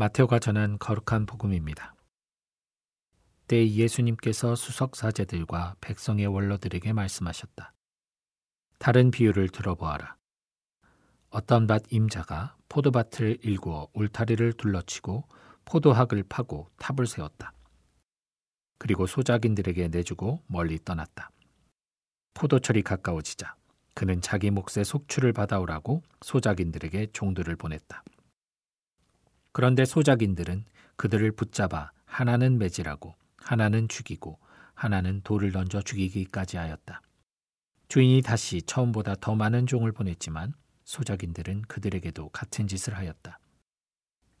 마테오가 전한 거룩한 복음입니다. 때 예수님께서 수석 사제들과 백성의 원로들에게 말씀하셨다. 다른 비유를 들어보아라. 어떤 밭 임자가 포도밭을 일구어 울타리를 둘러치고 포도학을 파고 탑을 세웠다. 그리고 소작인들에게 내주고 멀리 떠났다. 포도철이 가까워지자 그는 자기 몫의 속출을 받아오라고 소작인들에게 종들을 보냈다. 그런데 소작인들은 그들을 붙잡아 하나는 매질하고 하나는 죽이고 하나는 돌을 던져 죽이기까지 하였다. 주인이 다시 처음보다 더 많은 종을 보냈지만 소작인들은 그들에게도 같은 짓을 하였다.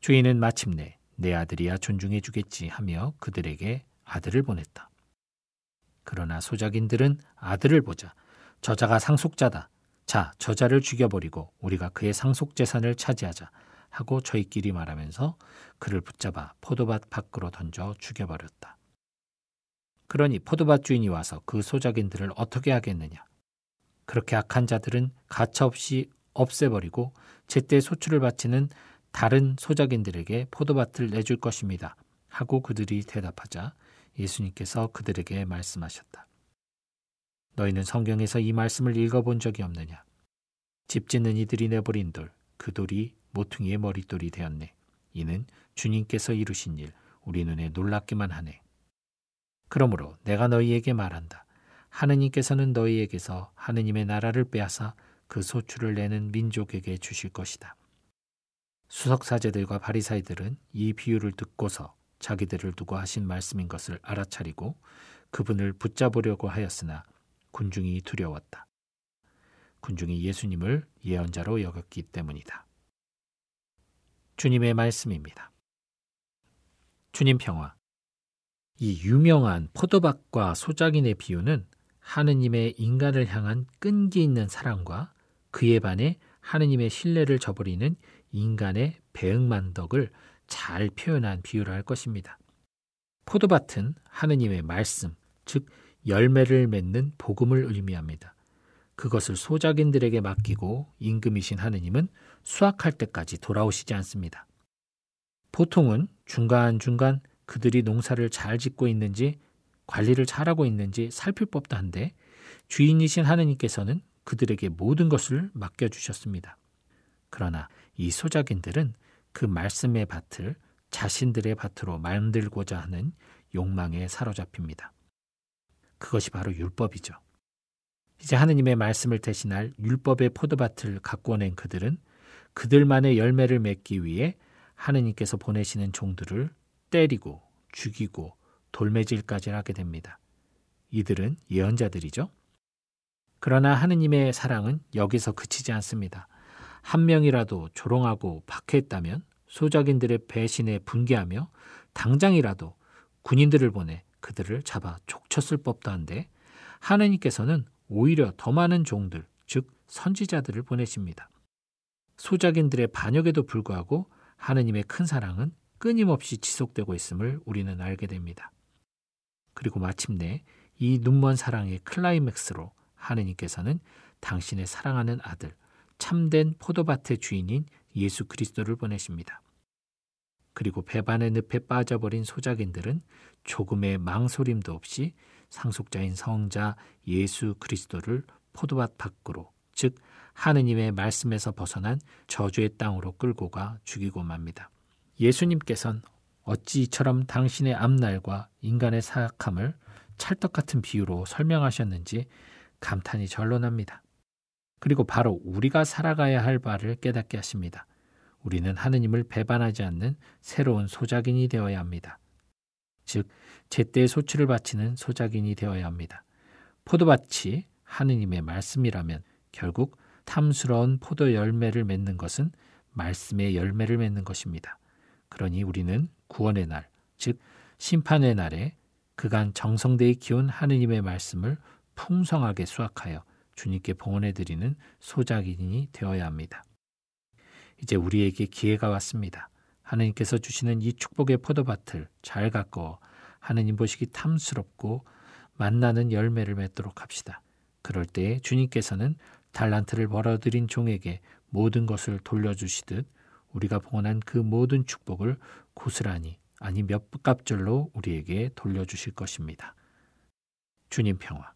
주인은 마침내 내 아들이야 존중해 주겠지 하며 그들에게 아들을 보냈다. 그러나 소작인들은 아들을 보자 저자가 상속자다. 자, 저자를 죽여버리고 우리가 그의 상속 재산을 차지하자 하고 저희끼리 말하면서 그를 붙잡아 포도밭 밖으로 던져 죽여버렸다. 그러니 포도밭 주인이 와서 그 소작인들을 어떻게 하겠느냐? 그렇게 악한 자들은 가차없이 없애버리고 제때 소출을 바치는 다른 소작인들에게 포도밭을 내줄 것입니다. 하고 그들이 대답하자 예수님께서 그들에게 말씀하셨다. 너희는 성경에서 이 말씀을 읽어본 적이 없느냐? 집 짓는 이들이 내버린 돌, 그 돌이 모퉁이의 머릿돌이 되었네. 이는 주님께서 이루신 일, 우리 눈에 놀랍기만 하네. 그러므로 내가 너희에게 말한다. 하느님께서는 너희에게서 하느님의 나라를 빼앗아 그 소출을 내는 민족에게 주실 것이다. 수석 사제들과 바리사이들은 이 비유를 듣고서 자기들을 두고 하신 말씀인 것을 알아차리고 그분을 붙잡으려고 하였으나 군중이 두려웠다. 군중이 예수님을 예언자로 여겼기 때문이다. 주님의 말씀입니다. 주님 평화. 이 유명한 포도밭과 소작인의 비유는 하느님의 인간을 향한 끈기 있는 사랑과 그에 반해 하느님의 신뢰를 저버리는 인간의 배응만덕을 잘 표현한 비유를 할 것입니다. 포도밭은 하느님의 말씀, 즉 열매를 맺는 복음을 의미합니다. 그것을 소작인들에게 맡기고 임금이신 하느님은 수확할 때까지 돌아오시지 않습니다. 보통은 중간중간 그들이 농사를 잘 짓고 있는지 관리를 잘하고 있는지 살필 법도 한데 주인이신 하느님께서는 그들에게 모든 것을 맡겨주셨습니다. 그러나 이 소작인들은 그 말씀의 밭을 자신들의 밭으로 만들고자 하는 욕망에 사로잡힙니다. 그것이 바로 율법이죠. 이제 하느님의 말씀을 대신할 율법의 포도밭을 갖고 낸 그들은 그들만의 열매를 맺기 위해 하느님께서 보내시는 종들을 때리고 죽이고 돌매질까지 하게 됩니다. 이들은 예언자들이죠. 그러나 하느님의 사랑은 여기서 그치지 않습니다. 한 명이라도 조롱하고 박해했다면 소작인들의 배신에 분개하며 당장이라도 군인들을 보내 그들을 잡아 족쳤을 법도 한데 하느님께서는 오히려 더 많은 종들, 즉 선지자들을 보내십니다. 소작인들의 반역에도 불구하고 하느님의 큰 사랑은 끊임없이 지속되고 있음을 우리는 알게 됩니다. 그리고 마침내 이 눈먼 사랑의 클라이맥스로 하느님께서는 당신의 사랑하는 아들, 참된 포도밭의 주인인 예수 그리스도를 보내십니다. 그리고 배반의 늪에 빠져버린 소작인들은 조금의 망설임도 없이 상속자인 성자 예수 그리스도를 포도밭 밖으로 즉 하느님의 말씀에서 벗어난 저주의 땅으로 끌고 가 죽이고 맙니다. 예수님께선 어찌 이처럼 당신의 앞날과 인간의 사악함을 찰떡 같은 비유로 설명하셨는지 감탄이 절로 납니다. 그리고 바로 우리가 살아가야 할 바를 깨닫게 하십니다. 우리는 하느님을 배반하지 않는 새로운 소작인이 되어야 합니다. 즉, 제때 소치를 바치는 소작인이 되어야 합니다. 포도밭이 하느님의 말씀이라면 결국 탐스러운 포도 열매를 맺는 것은 말씀의 열매를 맺는 것입니다. 그러니 우리는 구원의 날, 즉 심판의 날에 그간 정성되이 키운 하느님의 말씀을 풍성하게 수확하여 주님께 봉헌해 드리는 소작인이 되어야 합니다. 이제 우리에게 기회가 왔습니다. 하느님께서 주시는 이 축복의 포도밭을 잘 가꿔 하느님 보시기 탐스럽고 만나는 열매를 맺도록 합시다. 그럴 때 주님께서는 달란트를 벌어들인 종에게 모든 것을 돌려주시듯 우리가 봉헌한 그 모든 축복을 고스란히 아니 몇 갑절로 우리에게 돌려주실 것입니다. 주님 평화.